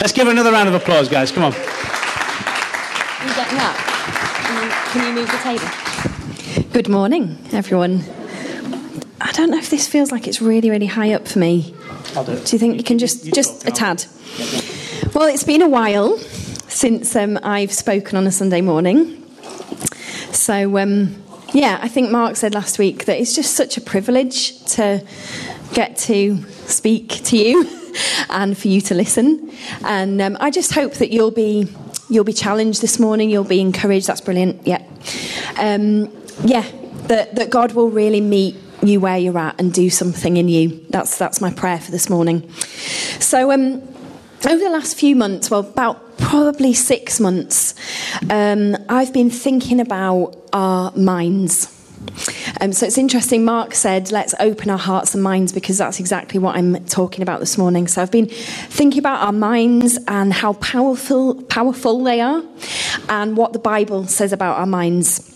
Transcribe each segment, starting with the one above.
Let's give her another round of applause, guys. Come on. Are you getting up? Can you, can you move the table? Good morning, everyone. I don't know if this feels like it's really, really high up for me. I'll do it. Do you think you can just just a tad? Well, it's been a while since um, I've spoken on a Sunday morning. So, um, yeah, I think Mark said last week that it's just such a privilege to get to speak to you and for you to listen. And um, I just hope that you'll be you'll be challenged this morning. You'll be encouraged. That's brilliant. Yeah, um, yeah. That that God will really meet you where you're at and do something in you. That's that's my prayer for this morning. So um, over the last few months, well, about probably six months, um, I've been thinking about our minds. Um, so it's interesting. Mark said, "Let's open our hearts and minds," because that's exactly what I'm talking about this morning. So I've been thinking about our minds and how powerful, powerful they are, and what the Bible says about our minds.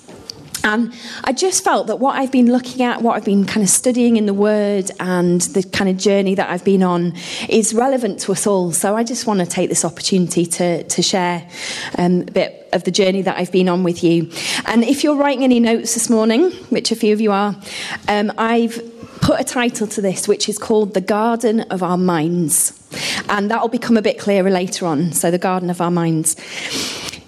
And I just felt that what I've been looking at, what I've been kind of studying in the Word, and the kind of journey that I've been on is relevant to us all. So I just want to take this opportunity to, to share um, a bit of the journey that I've been on with you. And if you're writing any notes this morning, which a few of you are, um, I've put a title to this, which is called The Garden of Our Minds. And that will become a bit clearer later on. So, The Garden of Our Minds.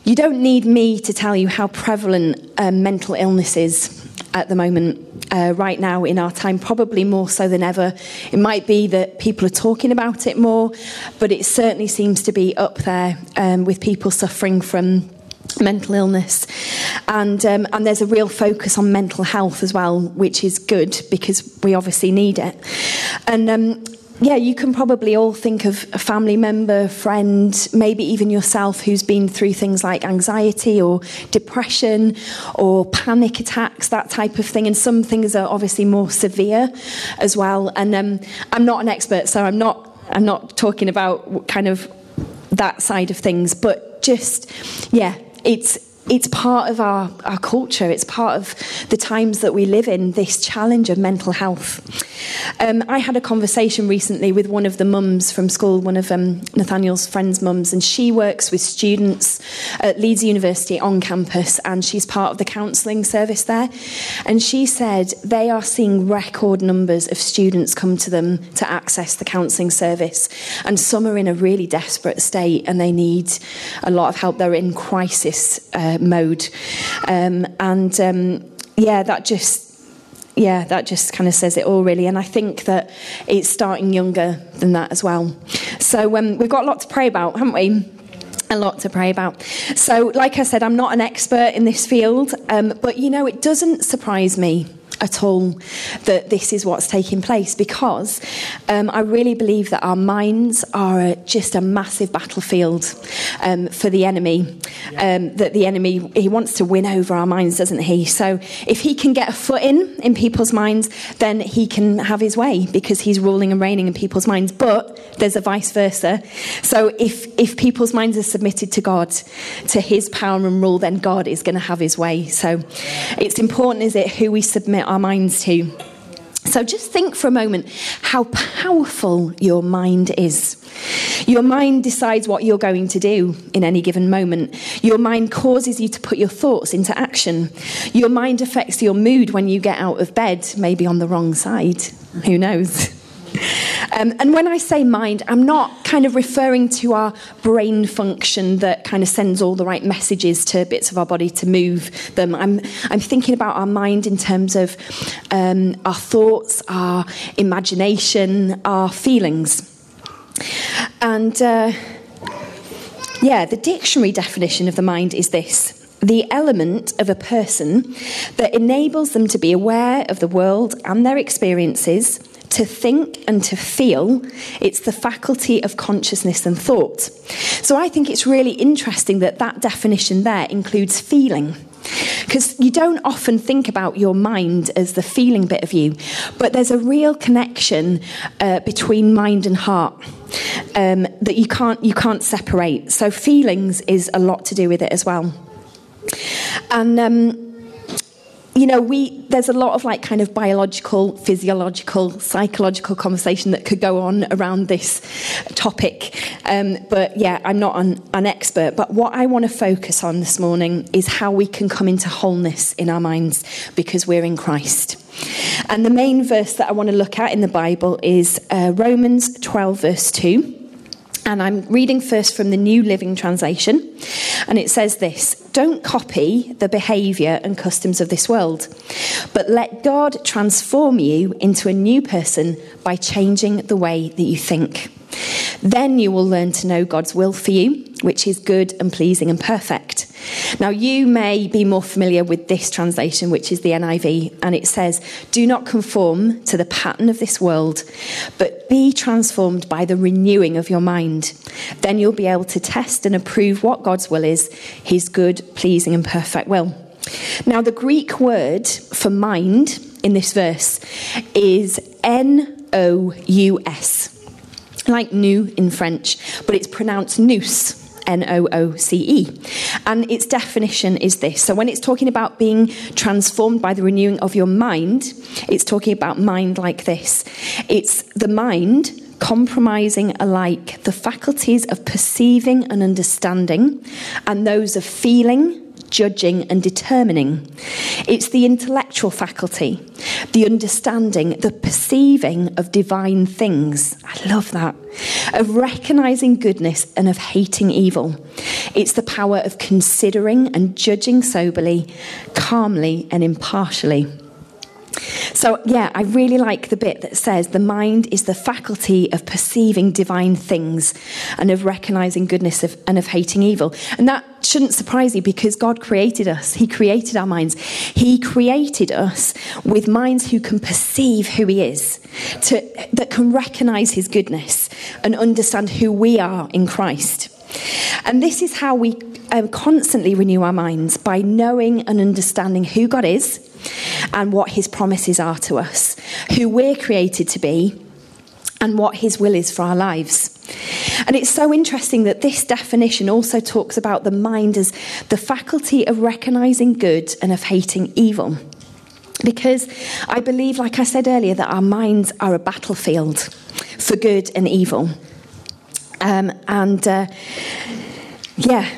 You don't need me to tell you how prevalent um, mental illness is at the moment, uh, right now in our time, probably more so than ever. It might be that people are talking about it more, but it certainly seems to be up there um, with people suffering from mental illness. And um, and there's a real focus on mental health as well which is good because we obviously need it. And um, yeah, you can probably all think of a family member, friend, maybe even yourself who's been through things like anxiety or depression or panic attacks, that type of thing. And some things are obviously more severe as well. And um, I'm not an expert, so I'm not I'm not talking about kind of that side of things, but just yeah, it's it's part of our, our culture. It's part of the times that we live in, this challenge of mental health. Um, I had a conversation recently with one of the mums from school, one of um, Nathaniel's friends' mums, and she works with students at Leeds University on campus, and she's part of the counselling service there. And she said they are seeing record numbers of students come to them to access the counselling service, and some are in a really desperate state and they need a lot of help. They're in crisis. Uh, mode. Um, and um, yeah, that just yeah, that just kind of says it all, really. And I think that it's starting younger than that as well. So um, we've got a lot to pray about, haven't we? A lot to pray about. So, like I said, I'm not an expert in this field, um, but you know, it doesn't surprise me at all that this is what's taking place because um, I really believe that our minds are just a massive battlefield um, for the enemy. Um, that the enemy, he wants to win over our minds, doesn't he? So if he can get a foot in in people's minds, then he can have his way because he's ruling and reigning in people's minds. But there's a vice versa. So if, if people's minds are submitted to God, to his power and rule, then God is going to have his way. So it's important, is it, who we submit our minds to. So just think for a moment how powerful your mind is. Your mind decides what you're going to do in any given moment. Your mind causes you to put your thoughts into action. Your mind affects your mood when you get out of bed, maybe on the wrong side. Who knows? Um, and when I say mind, I'm not kind of referring to our brain function that kind of sends all the right messages to bits of our body to move them. I'm, I'm thinking about our mind in terms of um, our thoughts, our imagination, our feelings. And uh, yeah, the dictionary definition of the mind is this the element of a person that enables them to be aware of the world and their experiences to think and to feel, it's the faculty of consciousness and thought. So I think it's really interesting that that definition there includes feeling. Because you don't often think about your mind as the feeling bit of you, but there's a real connection uh, between mind and heart um, that you can't, you can't separate. So, feelings is a lot to do with it as well. And um, you know, we there's a lot of like kind of biological, physiological, psychological conversation that could go on around this topic. Um, but yeah, I'm not an, an expert. But what I want to focus on this morning is how we can come into wholeness in our minds because we're in Christ. And the main verse that I want to look at in the Bible is uh, Romans 12, verse 2. And I'm reading first from the New Living Translation. And it says this Don't copy the behavior and customs of this world, but let God transform you into a new person by changing the way that you think. Then you will learn to know God's will for you, which is good and pleasing and perfect. Now, you may be more familiar with this translation, which is the NIV, and it says, Do not conform to the pattern of this world, but be transformed by the renewing of your mind. Then you'll be able to test and approve what God's will is, his good, pleasing, and perfect will. Now, the Greek word for mind in this verse is N O U S like new in French, but it's pronounced nous. N O O C E. And its definition is this. So, when it's talking about being transformed by the renewing of your mind, it's talking about mind like this it's the mind compromising alike the faculties of perceiving and understanding and those of feeling, judging, and determining. It's the intellectual faculty, the understanding, the perceiving of divine things. I love that. Of recognizing goodness and of hating evil. It's the power of considering and judging soberly, calmly, and impartially. So, yeah, I really like the bit that says the mind is the faculty of perceiving divine things and of recognizing goodness of, and of hating evil. And that shouldn't surprise you because God created us. He created our minds. He created us with minds who can perceive who He is, to, that can recognize His goodness and understand who we are in Christ. And this is how we um, constantly renew our minds by knowing and understanding who God is and what his promises are to us, who we're created to be, and what his will is for our lives. And it's so interesting that this definition also talks about the mind as the faculty of recognizing good and of hating evil. Because I believe, like I said earlier, that our minds are a battlefield for good and evil. Um, and uh, yeah,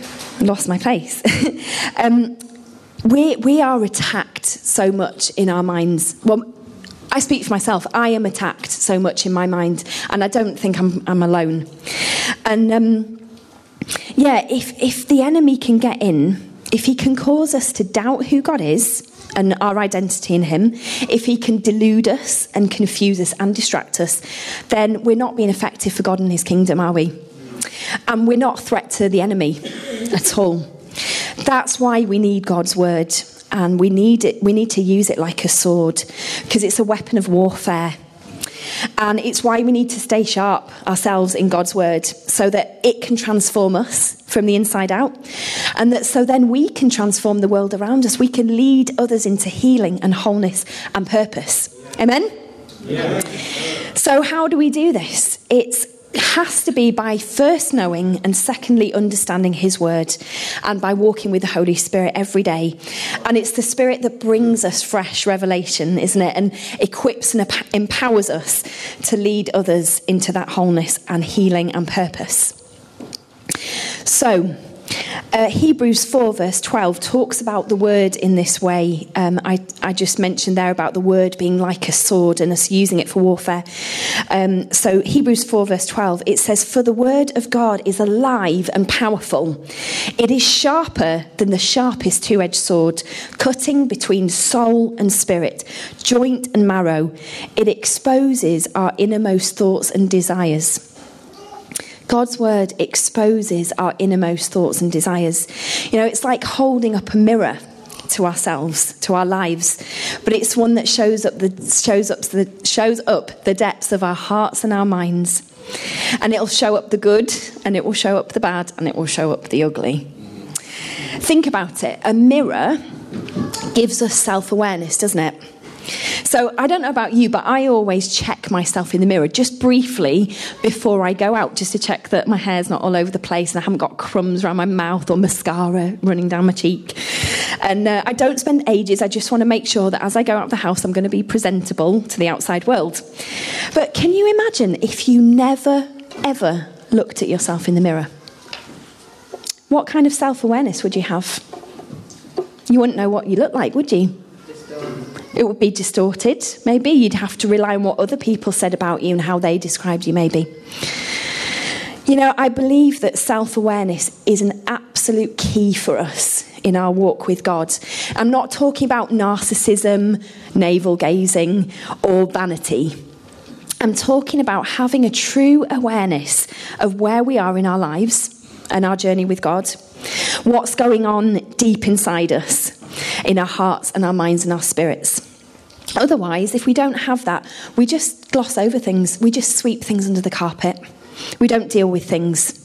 lost my place. um, we, we are attacked so much in our minds. Well, I speak for myself. I am attacked so much in my mind, and I don't think I'm, I'm alone. And um, yeah, if, if the enemy can get in, if he can cause us to doubt who God is and our identity in him, if he can delude us and confuse us and distract us, then we're not being effective for God and his kingdom, are we? And we're not a threat to the enemy at all. That's why we need God's word and we need it we need to use it like a sword because it's a weapon of warfare. And it's why we need to stay sharp ourselves in God's word so that it can transform us from the inside out. And that so then we can transform the world around us. We can lead others into healing and wholeness and purpose. Amen? Yeah. So, how do we do this? It's has to be by first knowing and secondly understanding His Word and by walking with the Holy Spirit every day. And it's the Spirit that brings us fresh revelation, isn't it? And equips and empowers us to lead others into that wholeness and healing and purpose. So, uh, Hebrews 4, verse 12, talks about the word in this way. Um, I, I just mentioned there about the word being like a sword and us using it for warfare. Um, so, Hebrews 4, verse 12, it says, For the word of God is alive and powerful. It is sharper than the sharpest two edged sword, cutting between soul and spirit, joint and marrow. It exposes our innermost thoughts and desires. God's word exposes our innermost thoughts and desires. You know, it's like holding up a mirror to ourselves, to our lives, but it's one that shows up the shows up the shows up the depths of our hearts and our minds. And it'll show up the good and it will show up the bad and it will show up the ugly. Think about it. A mirror gives us self-awareness, doesn't it? So I don't know about you, but I always check myself in the mirror just briefly before I go out, just to check that my hair's not all over the place and I haven't got crumbs around my mouth or mascara running down my cheek. And uh, I don't spend ages, I just want to make sure that as I go out of the house, I'm going to be presentable to the outside world. But can you imagine if you never, ever looked at yourself in the mirror? What kind of self awareness would you have? You wouldn't know what you look like, would you? It would be distorted, maybe. You'd have to rely on what other people said about you and how they described you, maybe. You know, I believe that self awareness is an absolute key for us in our walk with God. I'm not talking about narcissism, navel gazing, or vanity. I'm talking about having a true awareness of where we are in our lives and our journey with God, what's going on deep inside us, in our hearts and our minds and our spirits. Otherwise, if we don't have that, we just gloss over things, we just sweep things under the carpet. We don't deal with things.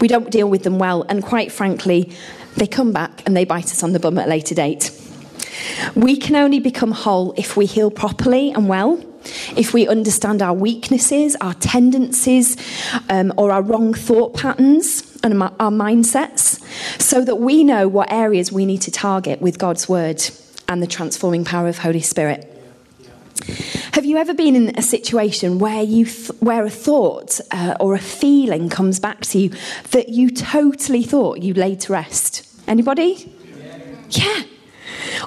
We don't deal with them well, and quite frankly, they come back and they bite us on the bum at a later date. We can only become whole if we heal properly and well, if we understand our weaknesses, our tendencies, um, or our wrong thought patterns and our mindsets, so that we know what areas we need to target with God's word and the transforming power of Holy Spirit. Have you ever been in a situation where you th- where a thought uh, or a feeling comes back to you that you totally thought you laid to rest? Anybody? Yeah.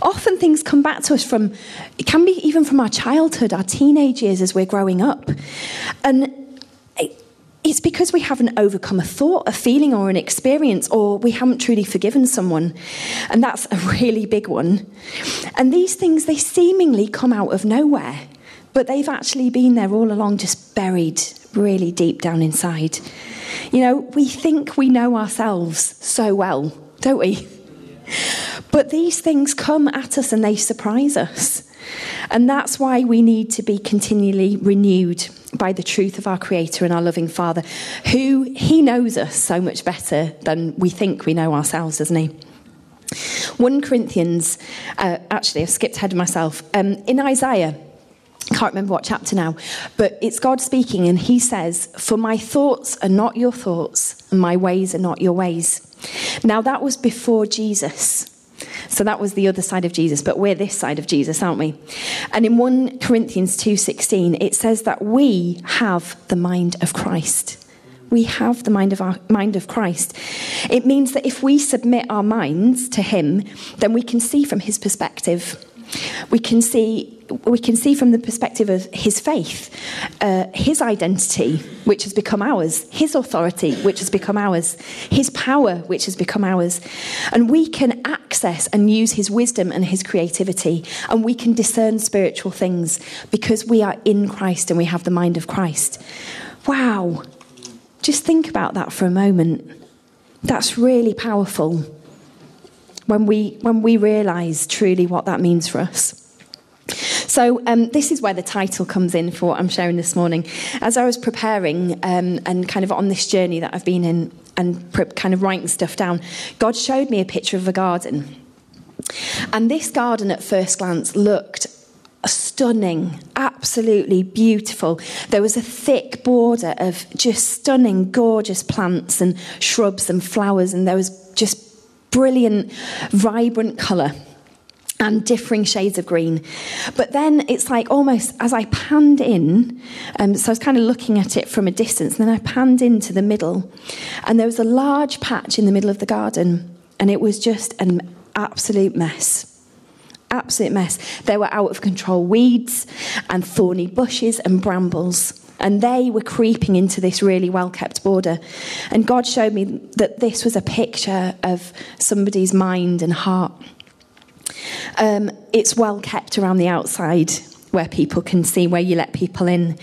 Often things come back to us from it can be even from our childhood, our teenage years as we're growing up. And it's because we haven't overcome a thought, a feeling, or an experience, or we haven't truly forgiven someone. And that's a really big one. And these things, they seemingly come out of nowhere, but they've actually been there all along, just buried really deep down inside. You know, we think we know ourselves so well, don't we? But these things come at us and they surprise us. And that's why we need to be continually renewed by the truth of our Creator and our loving Father, who He knows us so much better than we think we know ourselves, doesn't He? 1 Corinthians, uh, actually, I've skipped ahead of myself. Um, in Isaiah, I can't remember what chapter now, but it's God speaking, and He says, For my thoughts are not your thoughts, and my ways are not your ways. Now, that was before Jesus. So that was the other side of Jesus, but we're this side of Jesus, aren't we? And in 1 Corinthians 2:16 it says that we have the mind of Christ. We have the mind of our mind of Christ. It means that if we submit our minds to him, then we can see from his perspective. We can see we can see from the perspective of his faith, uh, his identity, which has become ours, his authority, which has become ours, his power, which has become ours. And we can access and use his wisdom and his creativity, and we can discern spiritual things because we are in Christ and we have the mind of Christ. Wow. Just think about that for a moment. That's really powerful when we, when we realize truly what that means for us. So, um, this is where the title comes in for what I'm sharing this morning. As I was preparing um, and kind of on this journey that I've been in and pre- kind of writing stuff down, God showed me a picture of a garden. And this garden, at first glance, looked stunning, absolutely beautiful. There was a thick border of just stunning, gorgeous plants and shrubs and flowers, and there was just brilliant, vibrant colour and differing shades of green. But then it's like almost as I panned in, um, so I was kind of looking at it from a distance, and then I panned into the middle, and there was a large patch in the middle of the garden, and it was just an absolute mess. Absolute mess. There were out of control weeds and thorny bushes and brambles. And they were creeping into this really well kept border. And God showed me that this was a picture of somebody's mind and heart. Um, it's well kept around the outside where people can see, where you let people in,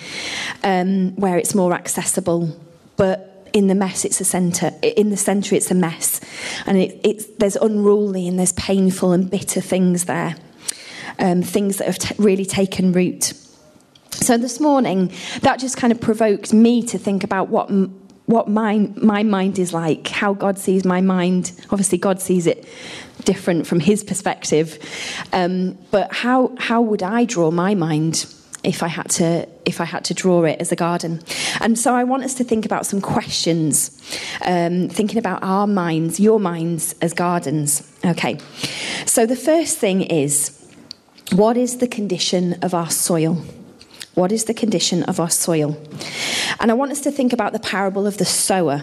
um, where it's more accessible. But in the mess, it's a centre. In the centre, it's a mess, and it, it's there's unruly and there's painful and bitter things there, um, things that have t- really taken root. So this morning, that just kind of provoked me to think about what what my, my mind is like, how God sees my mind. Obviously, God sees it different from his perspective. Um, but how, how would I draw my mind if I had to if I had to draw it as a garden. And so I want us to think about some questions, um, thinking about our minds, your minds as gardens, Okay, so the first thing is what is the condition of our soil? What is the condition of our soil? And I want us to think about the parable of the sower,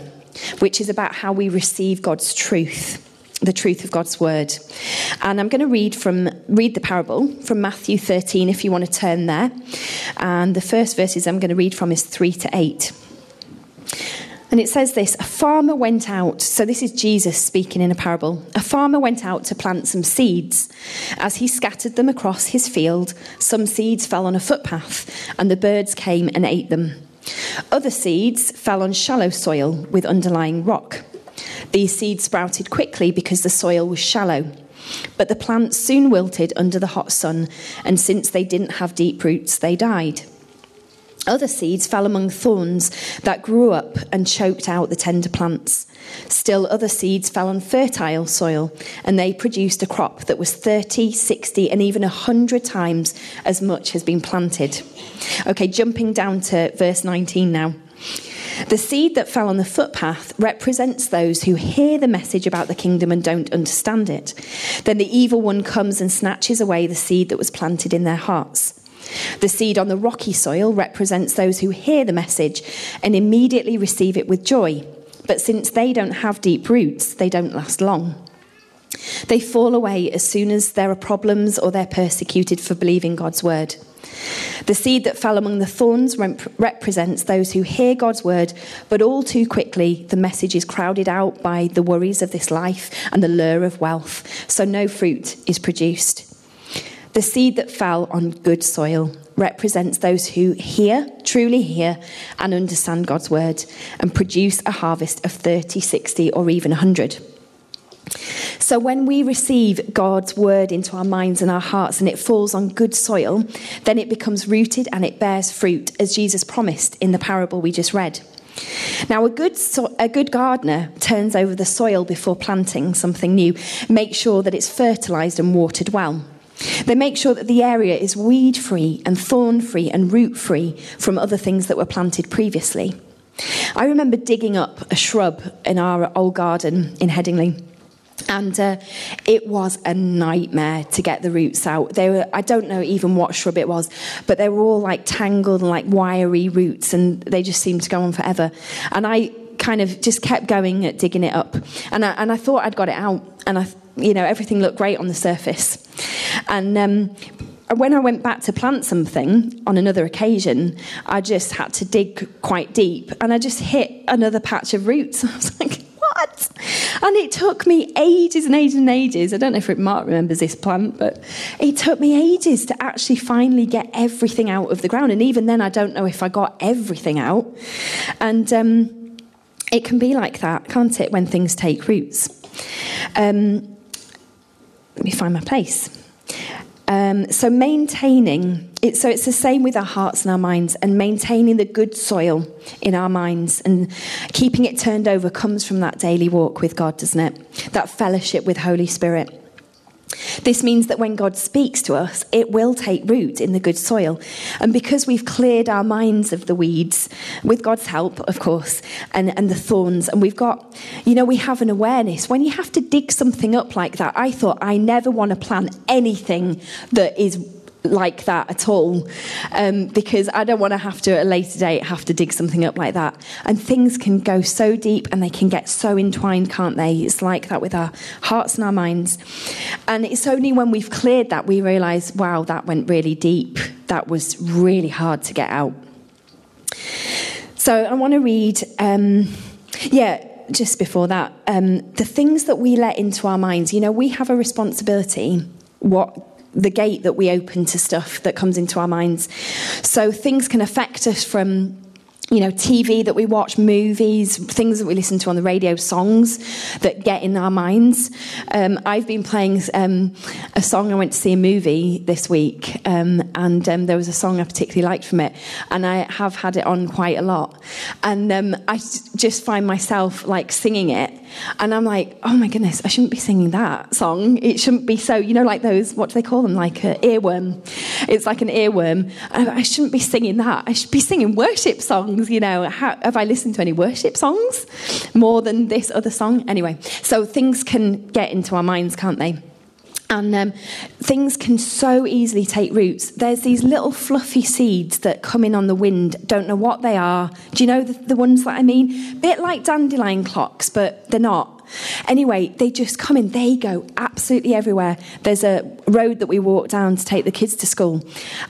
which is about how we receive God's truth the truth of God's word. And I'm going to read from read the parable from Matthew 13 if you want to turn there. And the first verses I'm going to read from is 3 to 8. And it says this A farmer went out, so this is Jesus speaking in a parable. A farmer went out to plant some seeds. As he scattered them across his field, some seeds fell on a footpath, and the birds came and ate them. Other seeds fell on shallow soil with underlying rock. These seeds sprouted quickly because the soil was shallow. But the plants soon wilted under the hot sun, and since they didn't have deep roots, they died. Other seeds fell among thorns that grew up and choked out the tender plants. Still, other seeds fell on fertile soil, and they produced a crop that was 30, 60, and even 100 times as much has been planted. Okay, jumping down to verse 19 now. The seed that fell on the footpath represents those who hear the message about the kingdom and don't understand it. Then the evil one comes and snatches away the seed that was planted in their hearts. The seed on the rocky soil represents those who hear the message and immediately receive it with joy. But since they don't have deep roots, they don't last long. They fall away as soon as there are problems or they're persecuted for believing God's word. The seed that fell among the thorns rep- represents those who hear God's word, but all too quickly the message is crowded out by the worries of this life and the lure of wealth, so no fruit is produced. The seed that fell on good soil represents those who hear, truly hear, and understand God's word and produce a harvest of 30, 60, or even 100. So, when we receive God's word into our minds and our hearts and it falls on good soil, then it becomes rooted and it bears fruit, as Jesus promised in the parable we just read. Now, a good, so- a good gardener turns over the soil before planting something new, makes sure that it's fertilized and watered well. They make sure that the area is weed free and thorn free and root free from other things that were planted previously. I remember digging up a shrub in our old garden in Headingley. And uh, it was a nightmare to get the roots out. They were, I don't know even what shrub it was, but they were all like tangled and like wiry roots, and they just seemed to go on forever. And I kind of just kept going at digging it up. And I, and I thought I'd got it out, and I, you know, everything looked great on the surface. And um, when I went back to plant something on another occasion, I just had to dig quite deep and I just hit another patch of roots. I was like, what? And it took me ages and ages and ages. I don't know if Mark remembers this plant, but it took me ages to actually finally get everything out of the ground. And even then, I don't know if I got everything out. And um, it can be like that, can't it, when things take roots? Um, let me find my place. Um, so maintaining it, so it's the same with our hearts and our minds, and maintaining the good soil in our minds and keeping it turned over comes from that daily walk with God, doesn't it? That fellowship with Holy Spirit. This means that when God speaks to us, it will take root in the good soil. And because we've cleared our minds of the weeds, with God's help, of course, and, and the thorns, and we've got, you know, we have an awareness. When you have to dig something up like that, I thought, I never want to plant anything that is like that at all um, because I don't want to have to at a later date have to dig something up like that. And things can go so deep and they can get so entwined, can't they? It's like that with our hearts and our minds. And it's only when we've cleared that we realize, wow, that went really deep. That was really hard to get out. So I want to read, um, yeah just before that, um, the things that we let into our minds, you know, we have a responsibility what the gate that we open to stuff that comes into our minds. So things can affect us from you know, TV that we watch, movies, things that we listen to on the radio, songs that get in our minds. Um, I've been playing um, a song. I went to see a movie this week, um, and um, there was a song I particularly liked from it, and I have had it on quite a lot. And um, I just find myself like singing it, and I'm like, oh my goodness, I shouldn't be singing that song. It shouldn't be so, you know, like those, what do they call them, like an earworm. it's like an earworm. I, I shouldn't be singing that. I should be singing worship songs, you know. How, have I listened to any worship songs more than this other song? Anyway, so things can get into our minds, can't they? And um, things can so easily take roots. There's these little fluffy seeds that come in on the wind, don't know what they are. Do you know the, the ones that I mean? Bit like dandelion clocks, but they're not. Anyway, they just come in, they go absolutely everywhere. There's a road that we walk down to take the kids to school,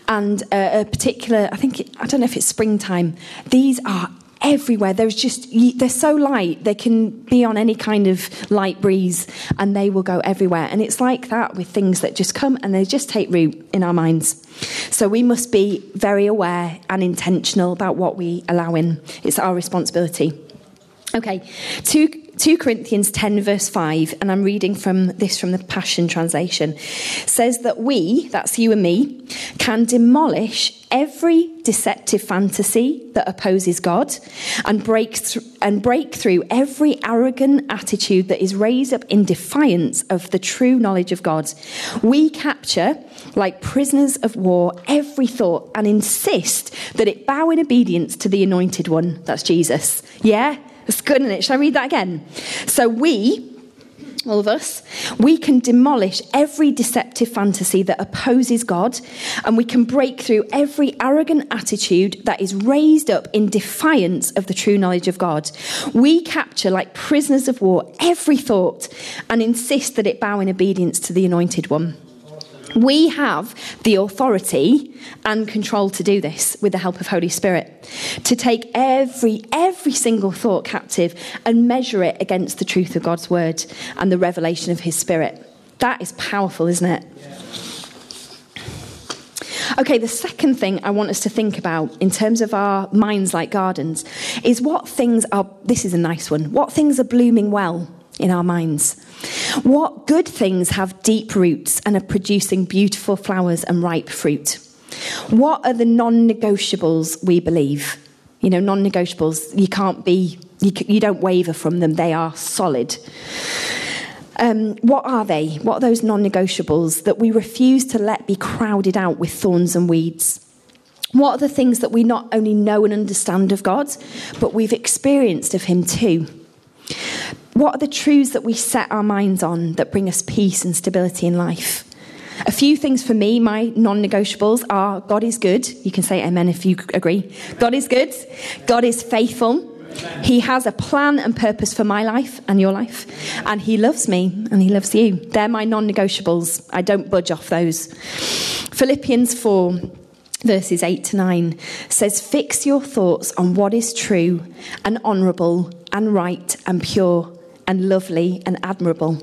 and uh, a particular, I think, I don't know if it's springtime, these are everywhere. There's just, they're so light, they can be on any kind of light breeze and they will go everywhere. And it's like that with things that just come and they just take root in our minds. So we must be very aware and intentional about what we allow in. It's our responsibility. Okay, two 2 Corinthians 10, verse 5, and I'm reading from this from the Passion Translation, says that we, that's you and me, can demolish every deceptive fantasy that opposes God and break, th- and break through every arrogant attitude that is raised up in defiance of the true knowledge of God. We capture, like prisoners of war, every thought and insist that it bow in obedience to the anointed one. That's Jesus. Yeah? It's good, isn't it? Shall I read that again? So we, all of us, we can demolish every deceptive fantasy that opposes God, and we can break through every arrogant attitude that is raised up in defiance of the true knowledge of God. We capture, like prisoners of war, every thought and insist that it bow in obedience to the anointed one. We have the authority and control to do this with the help of Holy Spirit. To take every every single thought captive and measure it against the truth of God's word and the revelation of his spirit. That is powerful, isn't it? Okay, the second thing I want us to think about in terms of our minds like gardens is what things are, this is a nice one, what things are blooming well in our minds. What good things have deep roots and are producing beautiful flowers and ripe fruit? What are the non negotiables we believe? You know, non negotiables, you can't be, you, you, don't waver from them, they are solid. Um, what are they? What are those non negotiables that we refuse to let be crowded out with thorns and weeds? What are the things that we not only know and understand of God, but we've experienced of Him too? What are the truths that we set our minds on that bring us peace and stability in life? A few things for me, my non negotiables are God is good. You can say amen if you agree. God is good. God is faithful. He has a plan and purpose for my life and your life. And He loves me and He loves you. They're my non negotiables. I don't budge off those. Philippians 4 verses 8 to 9 says, Fix your thoughts on what is true and honourable and right and pure and lovely and admirable.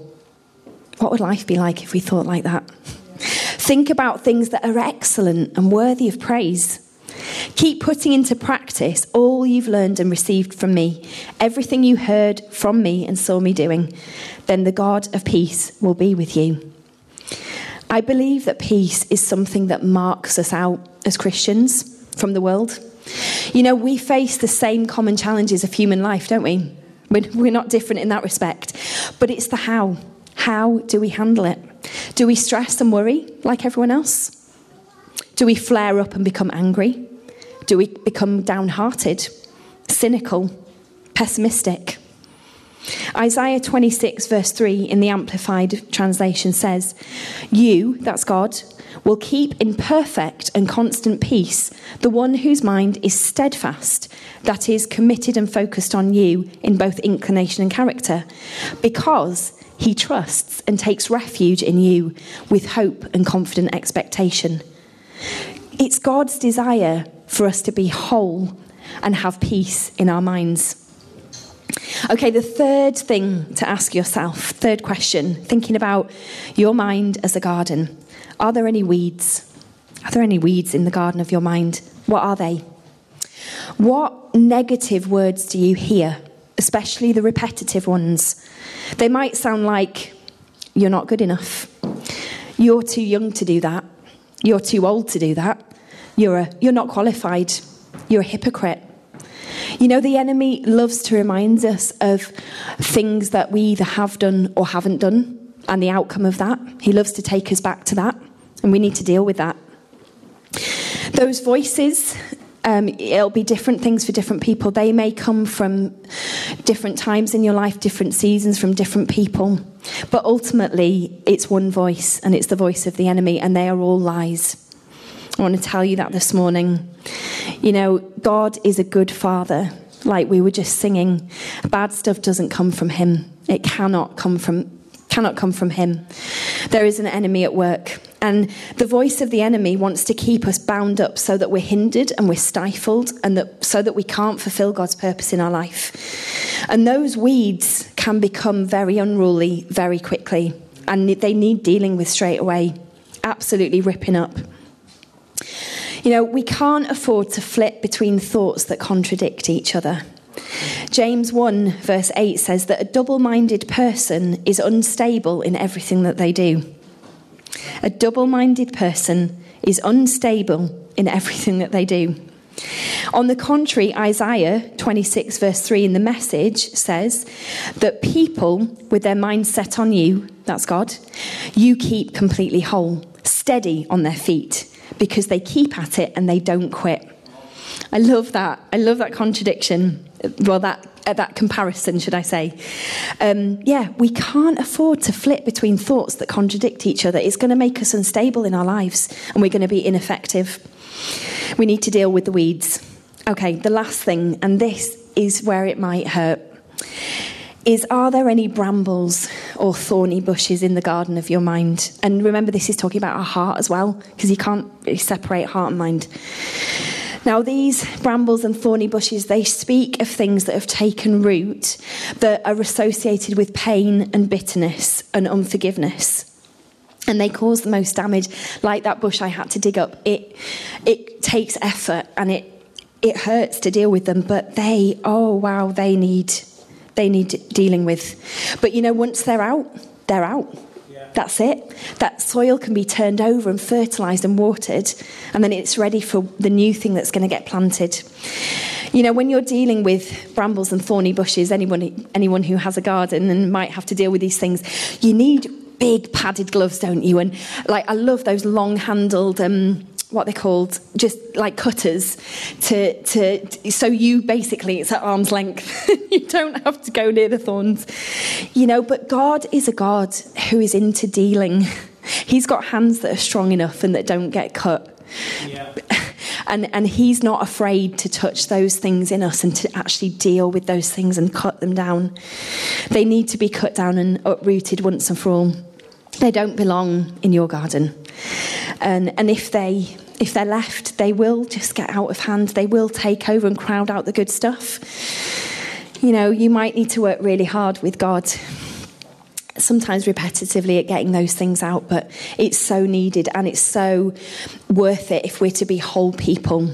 What would life be like if we thought like that? Think about things that are excellent and worthy of praise. Keep putting into practice all you've learned and received from me, everything you heard from me and saw me doing. Then the God of peace will be with you. I believe that peace is something that marks us out as Christians from the world. You know, we face the same common challenges of human life, don't we? We're not different in that respect. But it's the how. How do we handle it? Do we stress and worry like everyone else? Do we flare up and become angry? Do we become downhearted, cynical, pessimistic? Isaiah 26, verse 3 in the Amplified Translation says, You, that's God, will keep in perfect and constant peace the one whose mind is steadfast, that is, committed and focused on you in both inclination and character, because he trusts and takes refuge in you with hope and confident expectation. It's God's desire for us to be whole and have peace in our minds. Okay, the third thing to ask yourself, third question, thinking about your mind as a garden. Are there any weeds? Are there any weeds in the garden of your mind? What are they? What negative words do you hear, especially the repetitive ones? They might sound like, you're not good enough. You're too young to do that. You're too old to do that. You're, a, you're not qualified. You're a hypocrite. You know, the enemy loves to remind us of things that we either have done or haven't done and the outcome of that. He loves to take us back to that and we need to deal with that. Those voices, um, it'll be different things for different people. They may come from different times in your life, different seasons, from different people. But ultimately, it's one voice, and it's the voice of the enemy, and they are all lies. I want to tell you that this morning. You know, God is a good father, like we were just singing. Bad stuff doesn't come from him. It cannot come from cannot come from him. There is an enemy at work. And the voice of the enemy wants to keep us bound up so that we're hindered and we're stifled and that so that we can't fulfill God's purpose in our life. And those weeds can become very unruly very quickly and they need dealing with straight away. Absolutely ripping up. You know, we can't afford to flip between thoughts that contradict each other. James 1, verse 8 says that a double minded person is unstable in everything that they do. A double minded person is unstable in everything that they do. On the contrary, Isaiah 26, verse 3 in the message says that people with their mind set on you, that's God, you keep completely whole, steady on their feet because they keep at it and they don't quit. I love that. I love that contradiction. Well, that that comparison, should I say? Um, yeah, we can't afford to flip between thoughts that contradict each other. It's going to make us unstable in our lives, and we're going to be ineffective. We need to deal with the weeds. Okay, the last thing, and this is where it might hurt is are there any brambles or thorny bushes in the garden of your mind? And remember, this is talking about our heart as well, because you can't separate heart and mind. Now, these brambles and thorny bushes, they speak of things that have taken root that are associated with pain and bitterness and unforgiveness. And they cause the most damage, like that bush I had to dig up. It, it takes effort and it, it hurts to deal with them, but they, oh wow, they need they need dealing with. But you know, once they're out, they're out. That's it. That soil can be turned over and fertilized and watered, and then it's ready for the new thing that's going to get planted. You know, when you're dealing with brambles and thorny bushes, anyone, anyone who has a garden and might have to deal with these things, you need big padded gloves, don't you? And like, I love those long handled. Um, what they're called, just like cutters, to, to so you basically it's at arm's length. you don't have to go near the thorns, you know. But God is a God who is into dealing. He's got hands that are strong enough and that don't get cut. Yeah. And, and he's not afraid to touch those things in us and to actually deal with those things and cut them down. They need to be cut down and uprooted once and for all. They don't belong in your garden. And, and if they if they're left, they will just get out of hand. They will take over and crowd out the good stuff. You know, you might need to work really hard with God, sometimes repetitively at getting those things out, but it's so needed and it's so worth it if we're to be whole people.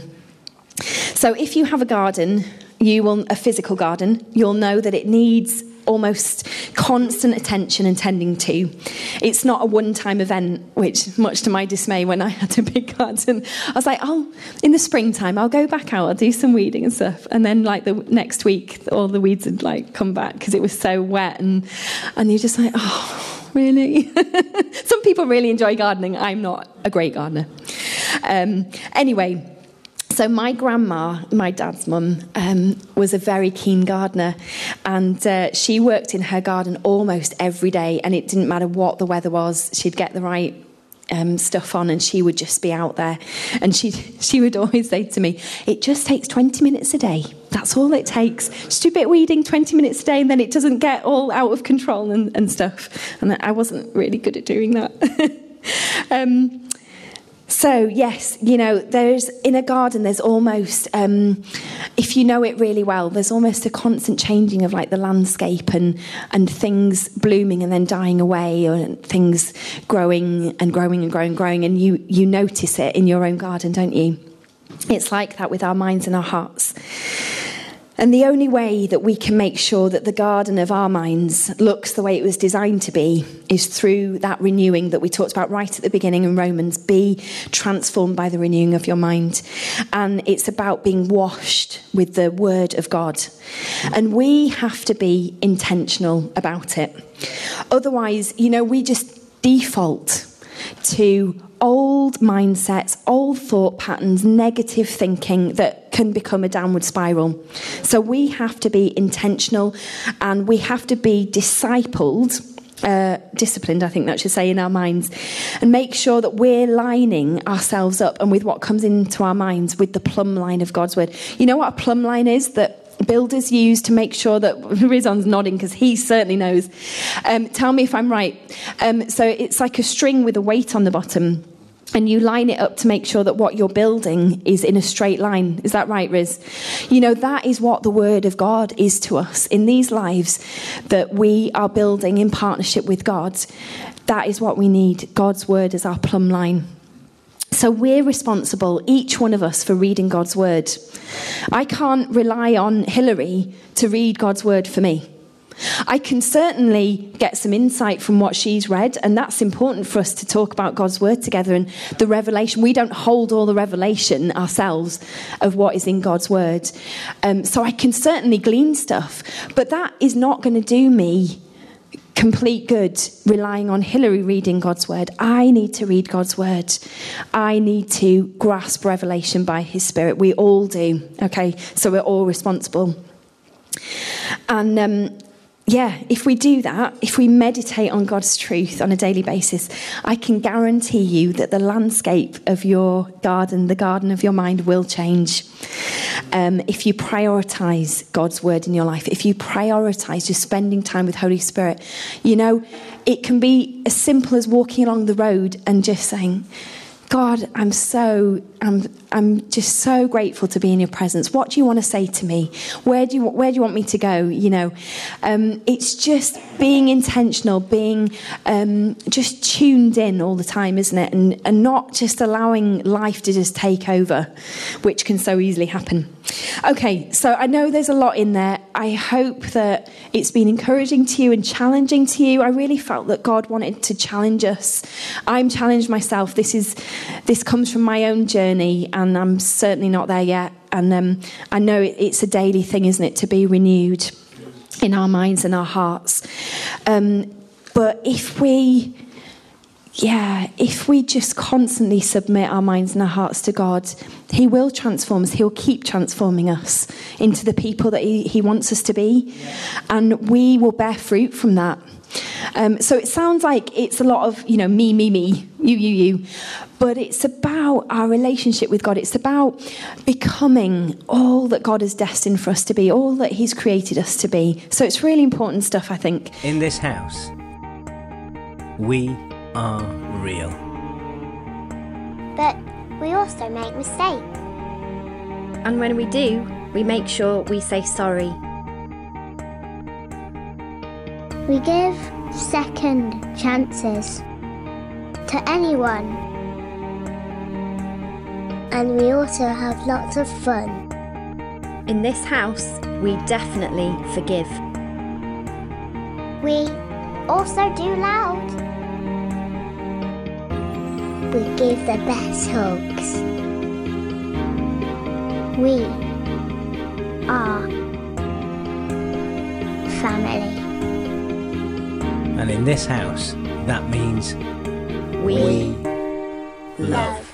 So if you have a garden, you will a physical garden, you'll know that it needs almost constant attention and tending to. It's not a one time event, which, much to my dismay, when I had a big garden, I was like, oh, in the springtime, I'll go back out, I'll do some weeding and stuff. And then, like, the next week, all the weeds had, like, come back because it was so wet. And, and you're just like, oh, really? some people really enjoy gardening. I'm not a great gardener. Um, anyway, so my grandma, my dad's mum, um, was a very keen gardener, and uh, she worked in her garden almost every day. And it didn't matter what the weather was; she'd get the right um, stuff on, and she would just be out there. And she she would always say to me, "It just takes twenty minutes a day. That's all it takes. Just a bit weeding, twenty minutes a day, and then it doesn't get all out of control and, and stuff." And I wasn't really good at doing that. um, so, yes, you know, there's in a garden, there's almost, um, if you know it really well, there's almost a constant changing of like the landscape and, and things blooming and then dying away, or things growing and growing and growing and growing. And you, you notice it in your own garden, don't you? It's like that with our minds and our hearts. And the only way that we can make sure that the garden of our minds looks the way it was designed to be is through that renewing that we talked about right at the beginning in Romans. Be transformed by the renewing of your mind. And it's about being washed with the word of God. And we have to be intentional about it. Otherwise, you know, we just default to old mindsets, old thought patterns, negative thinking that can become a downward spiral. So we have to be intentional and we have to be discipled. Uh, disciplined, I think that should say, in our minds, and make sure that we're lining ourselves up and with what comes into our minds with the plumb line of God's word. You know what a plumb line is? That builders use to make sure that Rizon's nodding because he certainly knows. Um, tell me if I'm right. Um, so it's like a string with a weight on the bottom. And you line it up to make sure that what you're building is in a straight line. Is that right, Riz? You know, that is what the Word of God is to us in these lives that we are building in partnership with God. That is what we need God's Word as our plumb line. So we're responsible, each one of us, for reading God's word. I can't rely on Hillary to read God's word for me. I can certainly get some insight from what she's read, and that's important for us to talk about God's word together and the revelation. We don't hold all the revelation ourselves of what is in God's word. Um, so I can certainly glean stuff, but that is not going to do me complete good relying on Hillary reading God's word. I need to read God's word. I need to grasp revelation by his spirit. We all do. Okay, so we're all responsible. And um, yeah, if we do that, if we meditate on God's truth on a daily basis, I can guarantee you that the landscape of your garden, the garden of your mind, will change. Um, if you prioritize God's word in your life, if you prioritize just spending time with Holy Spirit, you know, it can be as simple as walking along the road and just saying, God, I'm so, I'm, I'm just so grateful to be in your presence. What do you want to say to me? Where do you, where do you want me to go? You know, um, it's just being intentional, being um, just tuned in all the time, isn't it? And, and not just allowing life to just take over, which can so easily happen. Okay, so I know there's a lot in there. I hope that it's been encouraging to you and challenging to you. I really felt that God wanted to challenge us. I'm challenged myself. This is this comes from my own journey, and I'm certainly not there yet. And um, I know it, it's a daily thing, isn't it, to be renewed in our minds and our hearts. Um, but if we yeah, if we just constantly submit our minds and our hearts to God, He will transform us. He'll keep transforming us into the people that He, he wants us to be. And we will bear fruit from that. Um, so it sounds like it's a lot of, you know, me, me, me, you, you, you. But it's about our relationship with God. It's about becoming all that God has destined for us to be, all that He's created us to be. So it's really important stuff, I think. In this house, we are real. But we also make mistakes. And when we do, we make sure we say sorry. We give second chances to anyone. And we also have lots of fun. In this house, we definitely forgive. We also do loud. We give the best hugs. We are family. And in this house, that means We, love.